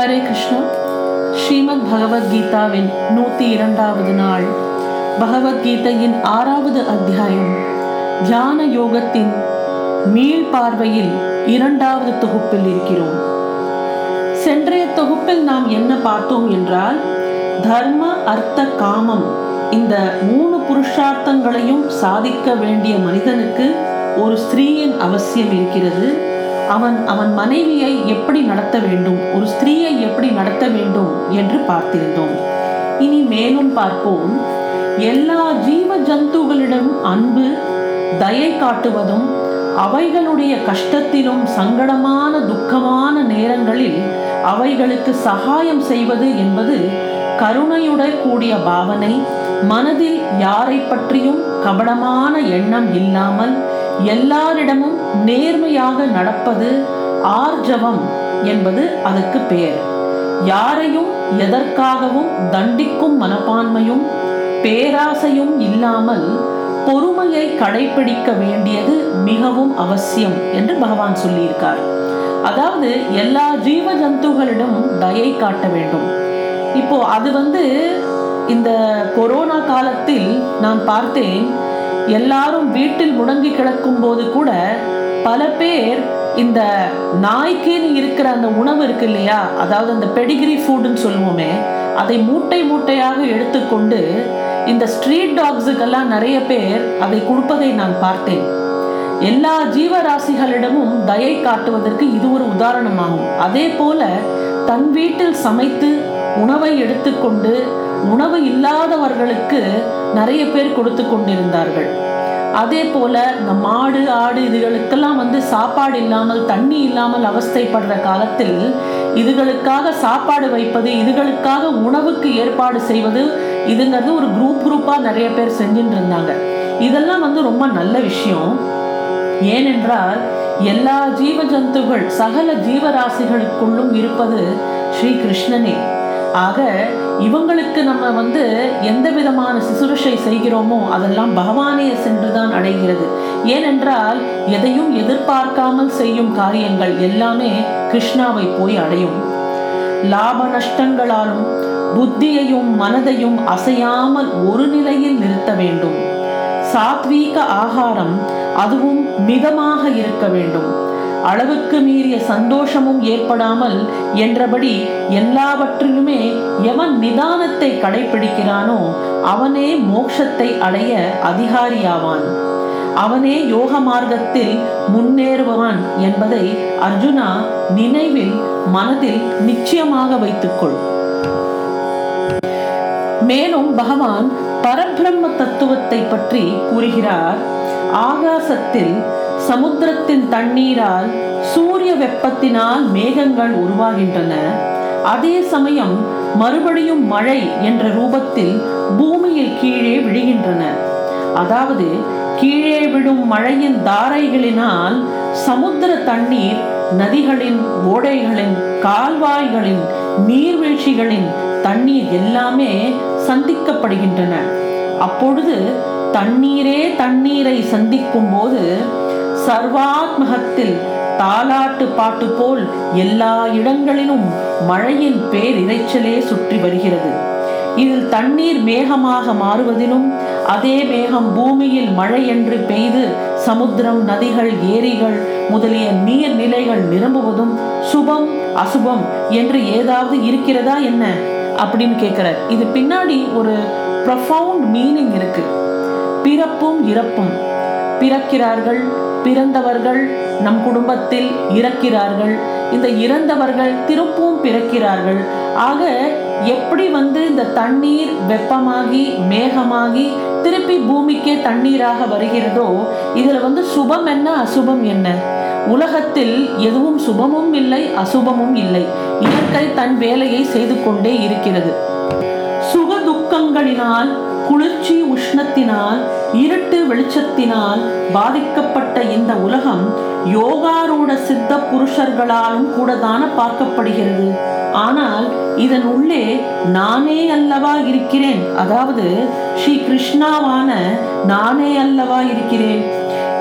ஹரே கிருஷ்ணா. ஸ்ரீமத் பகவத்கீதாவின் நூத்தி இரண்டாவது நாள். பகவத்கீதையின் ஆறாவது அத்தியாயம். தியான யோகத்தின் மீள் பார்வையில் இரண்டாவது தொகுப்பில் இருக்கிறோம். சென்றைய தொகுப்பில் நாம் என்ன பார்த்தோம் என்றால் தர்ம அர்த்த காமம் இந்த மூணு புருஷார்த்தங்களையும் சாதிக்க வேண்டிய மனிதனுக்கு ஒரு ஸ்திரீயின் அவசியம் இருக்கிறது. அவன் அவன் மனைவியை எப்படி நடத்த வேண்டும்? ஒரு ஸ்திரீயை எப்படி நடத்த வேண்டும் என்று பார்த்திருந்தோம். இனி மேலும் பார்ப்போம். எல்லா ஜீவ ஜந்துகளிடம் அன்பு தயை காட்டுவதும் அவைகளுடைய கஷ்டத்திலும் சங்கடமான துக்கமான நேரங்களில் அவைகளுக்கு சகாயம் செய்வது என்பது கருணையுடன் கூடிய பாவனை. மனதில் யாரை பற்றியும் கபடமான எண்ணம் இல்லாமல் எல்லாரிடமும் நேர்மையாக நடப்பது ஆர்ஜவம் என்பது அதுக்கு பெயர் யாரையும் எதற்காகவும் தண்டிக்கும் மனப்பான்மையும் பேராசையும் இல்லாமல் பொறுமையை கடைபிடிக்க வேண்டியது மிகவும் அவசியம் என்று பகவான் சொல்லியிருக்கார். அதாவது எல்லா ஜீவ ஜந்துகளிடம் தயை காட்ட வேண்டும். இப்போ அது வந்து இந்த கொரோனா காலத்தில் நான் பார்த்தேன் எல்லாரும் வீட்டில் முடங்கி கிடக்கும் போது கூட பல பேர் இந்த நாய்க்குன்னு இருக்கிற அந்த உணவு இருக்கு இல்லையா? அதாவது அந்த பெடிகிரி ஃபுட்னு சொல்லுவோமே அதை மூட்டை மூட்டையாக எடுத்துக்கொண்டு இந்த ஸ்ட்ரீட் டாக்ஸுக்கெல்லாம் நிறைய பேர் அதை கொடுப்பதை நான் பார்த்தேன். எல்லா ஜீவராசிகளிடமும் தயை காட்டுவதற்கு இது ஒரு உதாரணமாகும். அதே போல தன் வீட்டில் சமைத்து உணவை எடுத்துக்கொண்டு உணவு இல்லாதவர்களுக்கு நிறைய பேர் கொடுத்து கொண்டிருந்தார்கள். அதே போல இந்த மாடு ஆடு இதுகளுக்கெல்லாம் வந்து சாப்பாடு இல்லாமல் தண்ணி இல்லாமல் அவஸ்தைப்படுற காலத்தில் இதுகளுக்காக சாப்பாடு வைப்பது இதுகளுக்காக உணவுக்கு ஏற்பாடு செய்வது இதுங்கிறது ஒரு குரூப் குரூப்பா நிறைய பேர் செஞ்சுட்டு இருந்தாங்க. இதெல்லாம் வந்து ரொம்ப நல்ல விஷயம். ஏனென்றால் எல்லா ஜீவ ஜந்துகள் சகல ஜீவராசிகளுக்குள்ளும் இருப்பது ஸ்ரீ கிருஷ்ணனே. ஆக இவங்களுக்கு நம்ம வந்து எந்த விதமான சுசுரூஷை செய்கிறோமோ அதெல்லாம் பகவானே சென்றுதான் அடைகிறது. ஏனென்றால் எதையும் எதிர்பார்க்காமல் செய்யும் காரியங்கள் எல்லாமே கிருஷ்ணாவை போய் அடையும். லாப நஷ்டங்களாலும் புத்தியையும் மனதையும் அசையாமல் ஒரு நிலையில் நிறுத்த வேண்டும். சாத்வீக ஆகாரம் அதுவும் மிதமாக இருக்க வேண்டும். அளவுக்கு மீறிய சந்தோஷமும் ஏற்படாமல் என்றபடி எல்லாவற்றிலுமே எவன் நிதானத்தை கடைபிடிக்கிறானோ அவனே மோட்சத்தை அடைய அதிகாரியாவான். அவனே யோக மார்க்கத்தில் முன்னேறுவான் என்பதை அர்ஜுனா நினைவில் மனதில் நிச்சயமாக வைத்துக்கொள். மேலும் பகவான் பரபிரம்ம தத்துவத்தை பற்றி கூறுகிறார். ஆகாசத்தில் சமுத்திரத்தின் தண்ணீரால் சூரிய வெப்பத்தினால் மேகங்கள் உருவாகின்றன. அதே சமயம் மறுபடியும் மழை என்ற ரூபத்தில் பூமியில் கீழே விழுகின்றன. அதாவது கீழே விடும் மழையின் தாரைகளினால் சமுத்திர தண்ணீர் நதிகளின் ஓடைகளின் கால்வாய்களின் நீர்வீழ்ச்சிகளின் தண்ணீர் எல்லாமே சந்திக்கப்படுகின்றன. அப்பொழுது தண்ணீரே தண்ணீரை சந்திக்கும் போது சர்வாத்மகத்தில் தாலாட்டு பாட்டு போல் எல்லா இடங்களிலும் மழையின் பேரிரைச்சலே சுற்றி வருகிறது. இதில் தண்ணீர் மேகமாக மாறுவதிலும் அதே மேகம் பூமியில் மழை என்று பெய்து சமுத்திரம் நதிகள் ஏரிகள் முதலிய நீர்நிலைகள் நிரம்புவதும் சுபம் அசுபம் என்று ஏதாவது இருக்கிறதா என்ன? அப்படின்னு கேட்கிறார். இது பின்னாடி ஒரு ப்ரொஃபவுண்ட் மீனிங் இருக்கு. பிறப்பும் இறப்பும். பிறக்கிறார்கள் பிறந்தவர்கள் நம் குடும்பத்தில் இறக்கிறார்கள். இந்த இறந்தவர்கள் திருப்பும் பிறக்கிறார்கள். ஆக எப்படி வந்து இந்த தண்ணீர் வெப்பமாகி மேகமாகி திருப்பி பூமிக்கே தண்ணீராக வருகிறதோ இதுல வந்து சுபம் என்ன அசுபம் என்ன? உலகத்தில் எதுவும் சுபமும் இல்லை அசுபமும் இல்லை. இயற்கை தன் வேலையை செய்து கொண்டே இருக்கிறது. துக்கங்களினால் குளிர்ச்சி உஷ்ணத்தினால் இருட்டு வெளிச்சத்தினால் பாதிக்கப்பட்ட இந்த உலகம் யோகாரூட சித்த புருஷர்களாலும் கூட தான பார்க்கப்படுகிறது. ஆனால் இதன் உள்ளே நானே அல்லவா இருக்கிறேன்? அதாவது ஸ்ரீ கிருஷ்ணாவான நானே அல்லவா இருக்கிறேன்?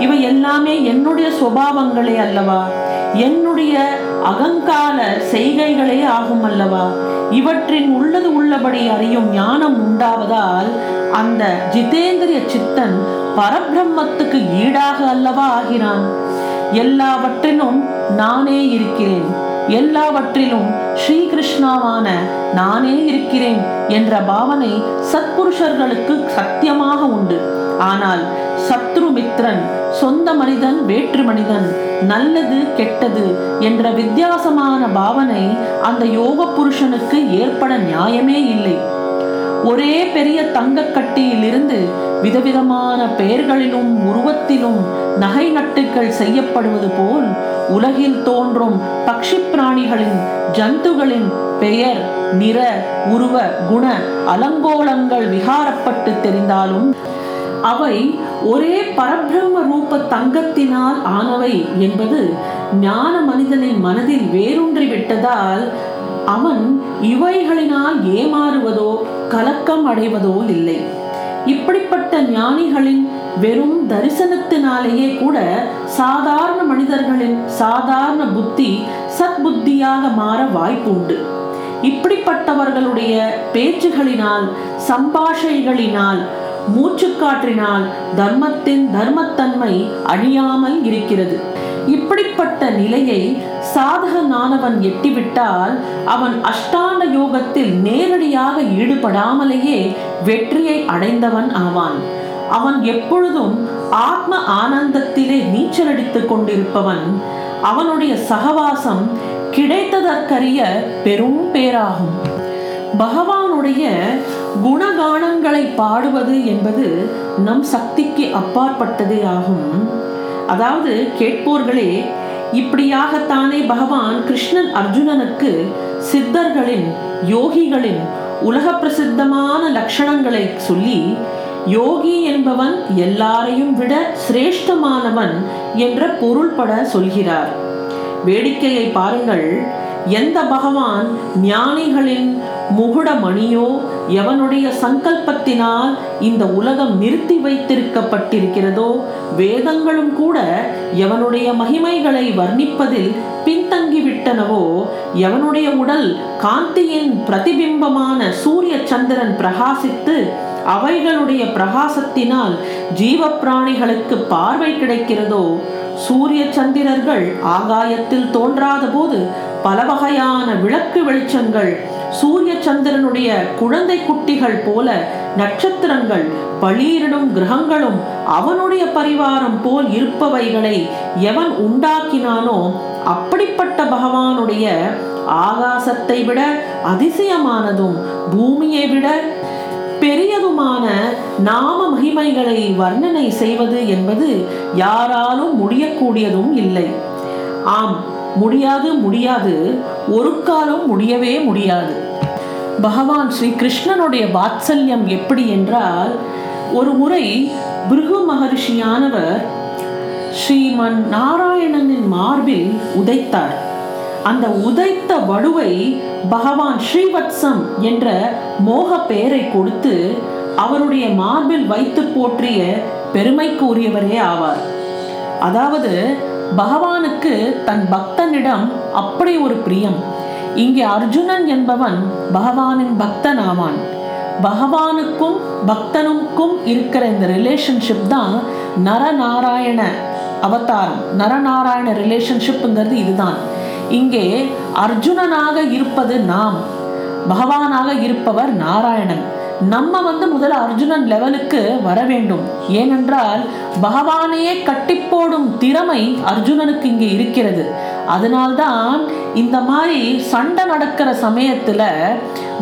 இவை எல்லாமே என்னுடைய சுபாவங்களே அல்லவா? என்னுடைய அகங்கால செய்கைகளே ஆகும் அல்லவா? இவற்றின் உள்ளது உள்ளபடி அறியும் ஞானம் உண்டாவதால் அந்த ஜிதேந்திரிய சித்தன் பரபிரம்மத்துக்கு ஈடாக அல்லவா ஆகிறான்? எல்லாவற்றிலும் நானே இருக்கிறேன். எல்லாவற்றிலும் ஸ்ரீகிருஷ்ணாவான நானே இருக்கிறேன் என்ற பாவனை சத்புருஷர்களுக்கு சத்தியமாக உண்டு. ஆனால் சத்ருமித்ரன் சொந்த மனிதன் வேற்று மனிதன் நல்லது கெட்டது என்ற வித்தியாசமான பாவனை அந்த யோக புருஷனுக்கு ஏற்பட நியாயமே இல்லை. ஒரே பெரிய தங்கக்கட்டியிலிருந்து விதவிதமான பெயர்களிலும் உருவத்திலும் நகை நட்டுக்கள் செய்யப்படுவது போல் உலகில் தோன்றும் பக்ஷி பிராணிகளின் ஜந்துகளின் பெயர் நிற உருவ குண அலங்கோலங்கள் விகாரப்பட்டு தெரிந்தாலும் அவை ஒரே பரபிரம்ம ரூப தங்கத்தினால் ஆனவை என்பது ஞான மனிதனின் மனதில் வேரூன்றி விட்டதால் அவன் இவைகளினால் ஏமாறுவதோ கலக்கம் அடைவதோ இல்லை. இப்படிப்பட்ட ஞானிகளின் வெறும் தரிசனத்தினாலேயே கூட சாதாரண மனிதர்களின் சாதாரண புத்தி சத்புத்தியாக மாற வாய்ப்பு உண்டு இப்படிப்பட்டவர்களுடைய பேச்சுகளினால் சம்பாஷைகளினால் மூச்சுக்காற்றினால் தர்மத்தின் தர்மத்தன்மை அழியாமல் இருக்கிறது. இப்படிப்பட்ட நிலையை சாதகனானவன் எட்டிவிட்டால் அவன் அஷ்டாண்ட யோகத்தில் நேரடியாக ஈடுபடாமலேயே வெற்றியை அடைந்தவன் ஆவான். அவன் எப்பொழுதும் ஆத்ம ஆனந்தத்திலே நீச்சலடித்துக் கொண்டிருப்பவன். அவனுடைய சகவாசம் கிடைத்ததற்கரிய பெரும் பேராகும். பகவானுடைய குணகானங்களை பாடுவது என்பது நம் சக்திக்கு அப்பாற்பட்டதே ஆகும். அதாவது கேட்போர்களே இப்படியாகத்தானே பகவான் கிருஷ்ணன் அர்ஜுனனுக்கு சித்தர்களின் யோகிகளின் உலக பிரசித்தமான லட்சணங்களை சொல்லி யோகி என்பவன் எல்லாரையும் விட சிரேஷ்டமானவன் என்ற பொருள்பட சொல்கிறார். வேடிக்கையை பாருங்கள் எந்த பகவான் ஞானிகளின் முகுடமணியோ எவனுடைய சங்கல்பத்தினால் இந்த உலகம் நிறுத்தி வைத்திருக்கப்பட்டிருக்கிறதோ வேதங்களும் கூட எவனுடைய மகிமைகளை வர்ணிப்பதில் பின்தங்கிவிட்டனவோ எவனுடைய உடல் காந்தியின் பிரதிபிம்பமான சூரிய சந்திரன் பிரகாசித்து அவைகளுடைய பிரகாசத்தினால் ஜீவ பிராணிகளுக்கு பார்வை கிடைக்கிறதோ சூரிய சந்திரர்கள் ஆகாயத்தில் தோன்றாத போது பல வகையான விளக்கு வெளிச்சங்கள் சூரிய சந்திரனுடைய குழந்தை குட்டிகள் போல நட்சத்திரங்கள் பளீரிடும் கிரகங்களும் அவனுடைய பரிவாரம் போல் இருப்பவைகளை எவன் உண்டாக்கினானோ அப்படிப்பட்ட பகவானுடைய ஆகாசத்தை விட அதிசயமானதும் பூமியை விட பெரியதுமான நாம மகிமைகளை வர்ணனை செய்வது என்பது யாராலும் முடியக்கூடியதும் இல்லை. ஆம் முடியாது முடியாது. ஒரு காலம் முடியவே முடியாது. பகவான் ஸ்ரீ கிருஷ்ணனுடைய வாத்சல்யம் எப்படி என்றால் ஒரு முறை பிருகு மகரிஷியானவர் ஸ்ரீமன் நாராயணனின் மார்பில் உதைத்தார். அந்த உதைத்த வடுவை பகவான் ஸ்ரீவத்சம் என்ற மோக பெயரை கொடுத்து அவருடைய மார்பில் வைத்து போற்றிய பெருமைக்கு உரியவரே ஆவார். அதாவது பகவானுக்கு தன் பக்தனிடம் அப்படி ஒரு பிரியம். இங்கே அர்ஜுனன் என்பவன் பகவானின் பக்தன் ஆவான் பகவானுக்கும் பக்தனுக்கும் இருக்கிற இந்த ரிலேஷன்ஷிப் தான் நரநாராயண அவதாரம். நரநாராயண ரிலேஷன்ஷிப்புங்கிறது இதுதான். இங்கே அர்ஜுனனாக இருப்பது நாம். பகவானாக இருப்பவர் நாராயணன். நம்ம வந்து முதல்ல அர்ஜுனன் லெவலுக்கு வர வேண்டும். ஏனென்றால் பகவானையே கட்டிப்போடும் திறமை அர்ஜுனனுக்கு இங்கே இருக்கிறது. அதனால்தான் இந்த மாதிரி சண்டை நடக்கிற சமயத்துல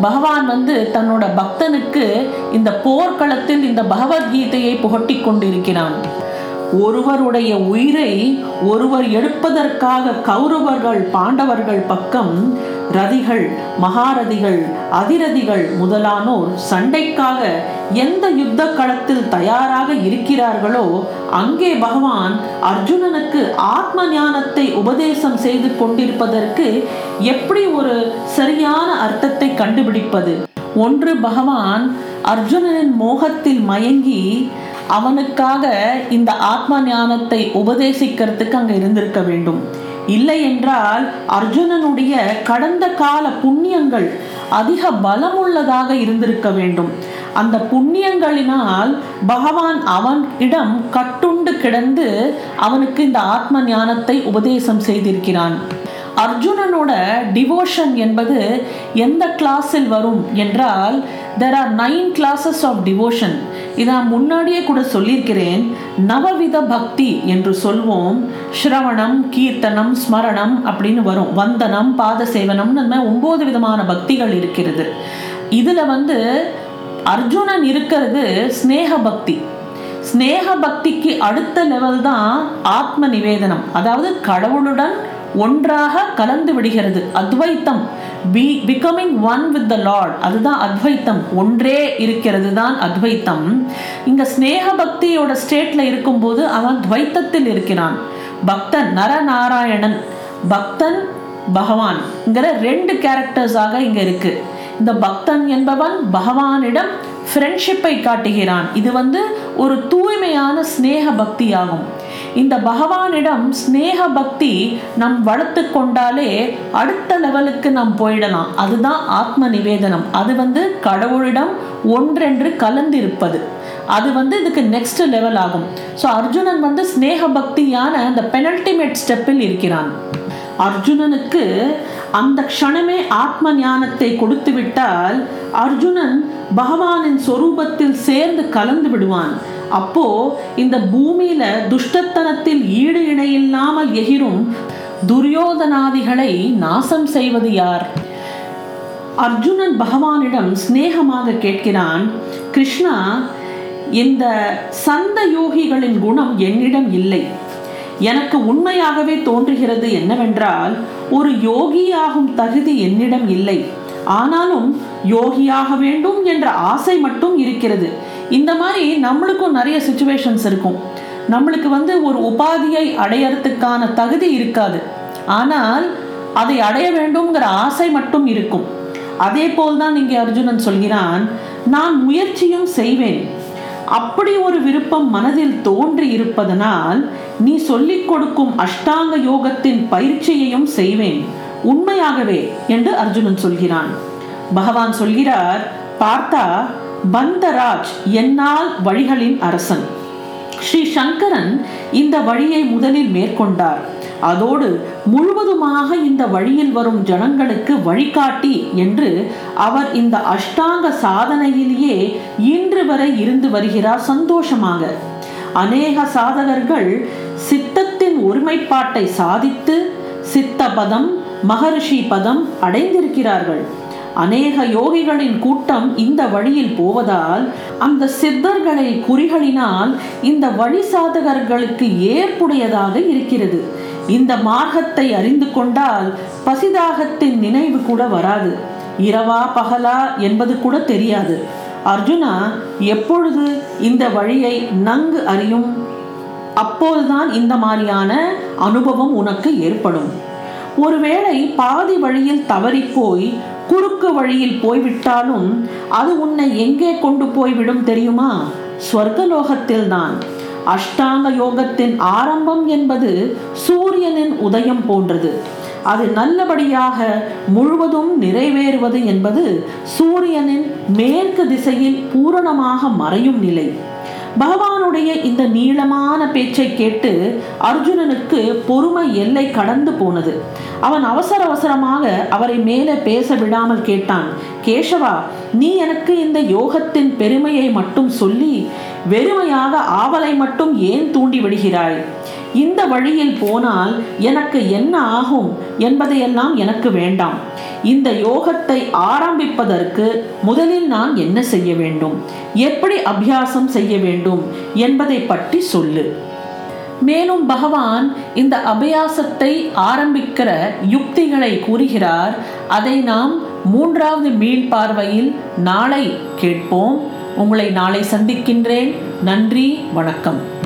பகவான் வந்து தன்னோட பக்தனுக்கு இந்த போர்க்களத்தில் இந்த பகவத்கீதையை புகட்டி கொண்டிருக்கிறான். ஒருவருடைய உயிரை ஒருவர் எடுப்பதற்காக கௌரவர்கள் பாண்டவர்கள் பக்கம் ரதிகள் மகாரதிகள் அதிரதிகள் முதலானோர் சண்டைக்காக எந்த யுத்த களத்தில் தயாராக இருக்கிறார்களோ அங்கே பகவான் அர்ஜுனனுக்கு ஆத்ம ஞானத்தை உபதேசம் செய்து கொண்டிருப்பதற்கு எப்படி ஒரு சரியான அர்த்தத்தை கண்டுபிடிப்பது? ஒன்று பகவான் அர்ஜுனனின் மோகத்தில் மயங்கி அவனுக்காக இந்த ஆத்ம ஞானத்தை உபதேசிக்கிறதுக்கு அங்க இருந்திருக்க வேண்டும். இல்லை என்றால் அர்ஜுனனுடைய கடந்த கால புண்ணியங்கள் அதிக பலமுள்ளதாக இருந்திருக்க வேண்டும். அந்த புண்ணியங்களினால் பகவான் அவன் இடம் கட்டுண்டு கிடந்து அவனுக்கு இந்த ஆத்ம ஞானத்தை உபதேசம் செய்திருக்கிறான். அர்ஜுனனோட டிவோஷன் என்பது எந்த கிளாஸில் வரும் என்றால் there are nine classes of devotion இதை நான் முன்னாடியே கூட சொல்லியிருக்கிறேன். நவவித பக்தி என்று சொல்வோம். ஸ்ரவணம் கீர்த்தனம் ஸ்மரணம் அப்படின்னு வரும். வந்தனம் பாத சேவனம்னு அந்த மாதிரி ஒம்பது விதமான பக்திகள் இருக்கிறது. இதில் வந்து அர்ஜுனன் இருக்கிறது ஸ்னேக பக்தி. ஸ்னேக பக்திக்கு அடுத்த லெவல் தான் ஆத்ம நிவேதனம். அதாவது கடவுளுடன் ஒன்றாக கலந்து விடுகிறது. அத்வைத்தம். Be becoming one with the lord அதுதான் அத்வைத்தம். ஒன்றே இருக்கிறது தான் அத்வைத்தம். இங்க ஸ்னேக பக்தியோட ஸ்டேட்ல இருக்கும்போது அவன் துவைத்தத்தில் இருக்கிறான். பக்தன் நரநாராயணன். பக்தன் பகவான்ங்கிற ரெண்டு கேரக்டர்ஸாக இங்க இருக்கு. இந்த பக்தன் என்பவன் பகவானிடம் ஃப்ரெண்ட்ஷிப்பை காட்டுகிறான். இது வந்து ஒரு தூய்மையான ஸ்னேக பக்தி ஆகும் இந்த பகவானிடம் ஸ்னேக பக்தி நம் வளர்த்து கொண்டாலே அடுத்த லெவலுக்கு நாம் போயிடலாம். அதுதான் ஆத்ம நிவேதனம். அது வந்து கடவுளிடம் ஒன்றென்று கலந்திருப்பது. அது வந்து இதுக்கு நெக்ஸ்ட் லெவல் ஆகும். ஸோ அர்ஜுனன் வந்து ஸ்னேக பக்தியான அந்த பெனல்டிமேட் ஸ்டெப்பில் இருக்கிறான். அர்ஜுனனுக்கு அந்த க்ஷணமே ஆத்ம ஞானத்தை கொடுத்து விட்டால் அர்ஜுனன் பகவானின் சொரூபத்தில் சேர்ந்து கலந்து விடுவான். அப்போ இந்த பூமியில துஷ்டத்தனத்தில் ஈடு இணையில்லாமல் எகிரும் துரியோதனாதிகளை நாசம் செய்வது யார்? அர்ஜுனன் பகவானிடம் சிநேகமாக கேட்கிறான் கிருஷ்ணா இந்த சந்த யோகிகளின் குணம் என்னிடம் இல்லை. எனக்கு உண்மையாகவே தோன்றுகிறது என்னவென்றால் ஒரு யோகியாகும் தகுதி என்னிடம் இல்லை. ஆனாலும் யோகியாக வேண்டும் என்ற ஆசை மட்டும் இருக்கிறது. இந்த மாதிரி நம்மளுக்கும் நிறைய சுச்சுவேஷன்ஸ் இருக்கும். நம்மளுக்கு வந்து ஒரு உபாதியை அடையறதுக்கான தகுதி இருக்காது. ஆனால் அதை அடைய வேண்டும்ங்கிற ஆசை மட்டும் இருக்கும். அதே போல்தான் இங்கே அர்ஜுனன் சொல்கிறான் நான் முயற்சியும் செய்வேன். அப்படி ஒரு விருப்பம் மனதில் தோன்றி இருப்பதனால் நீ சொல்லிக் கொடுக்கும் அஷ்டாங்க யோகத்தின் பயிற்சியையும் செய்வேன். உண்மையாகவே என்று அர்ஜுனன் சொல்கிறான். பகவான் சொல்கிறார் பார்த்தா பந்தராஜ் என்னால் வழிகளின் அரசன். ஸ்ரீ சங்கரன் இந்த வழியை முதலில் மேற்கொண்டார். அதோடு முழுவதுமாக இந்த வழியில் வரும் ஜனங்களுக்கு வழிகாட்டி என்று அவர் இந்த அஷ்டாங்க சாதனையிலேயே இன்று வரை இருந்து வருகிறார் சந்தோஷமாக. அநேக சாதகர்கள் சித்தத்தின் ஒருமைப்பாட்டை சாதித்து சித்த பதம் மகரிஷி பதம் அடைந்திருக்கிறார்கள். அநேக யோகிகளின் கூட்டம் இந்த வழியில் போவதால் அந்த சித்தர்களை குறிகளினால் இந்த வழி சாதகர்களுக்கு ஏற்புடையதாக இருக்கிறது. இந்த மார்க்கத்தை அறிந்து கொண்டால் பசிதாகத்தின் நினைவு கூட வராது. இரவா பகலா என்பது கூட தெரியாது. அர்ஜுனா எப்பொழுது இந்த வழியை நன்கு அறியும்? அப்போதுதான் இந்த மாதிரியான அனுபவம் உனக்கு ஏற்படும். ஒருவேளை பாதி வழியில் தவறிப்போய் குறுக்கு வழியில் போய்விட்டாலும் அது உன்னை எங்கே கொண்டு போய்விடும் தெரியுமா? ஸ்வர்கலோகத்தில் தான். அஷ்டாங்க யோகத்தின் ஆரம்பம் என்பது சூரியனின் உதயம் போன்றது. அது நல்லபடியாக முழுவதும் நிறைவேறுவது என்பது சூரியனின் மேற்கு திசையில் பூரணமாக மறையும் நிலை. பகவானுடைய இந்த நீளமான பேச்சை கேட்டு அர்ஜுனனுக்கு பொறுமை எல்லை கடந்து போனது. அவன் அவசர அவசரமாக அவரை மேலே பேச விடாமல் கேட்டான் கேசவா நீ எனக்கு இந்த யோகத்தின் பெருமையை மட்டும் சொல்லி வெறுமையாக ஆவலை மட்டும் ஏன் தூண்டி விடுகிறாய்? இந்த வழியில் போனால் எனக்கு என்ன ஆகும் என்பதையெல்லாம் எனக்கு வேண்டாம். இந்த யோகத்தை ஆரம்பிப்பதற்கு முதலில் நான் என்ன செய்ய வேண்டும்? எப்படி அபியாசம் செய்ய வேண்டும் என்பதை பற்றி சொல்லு. மேலும் பகவான் இந்த அபியாசத்தை ஆரம்பிக்கிற யுக்திகளை கூறுகிறார். அதை நாம் மூன்றாவது மீள் பார்வையில் நாளை கேட்போம். உங்களை நாளை சந்திக்கின்றேன். நன்றி வணக்கம்.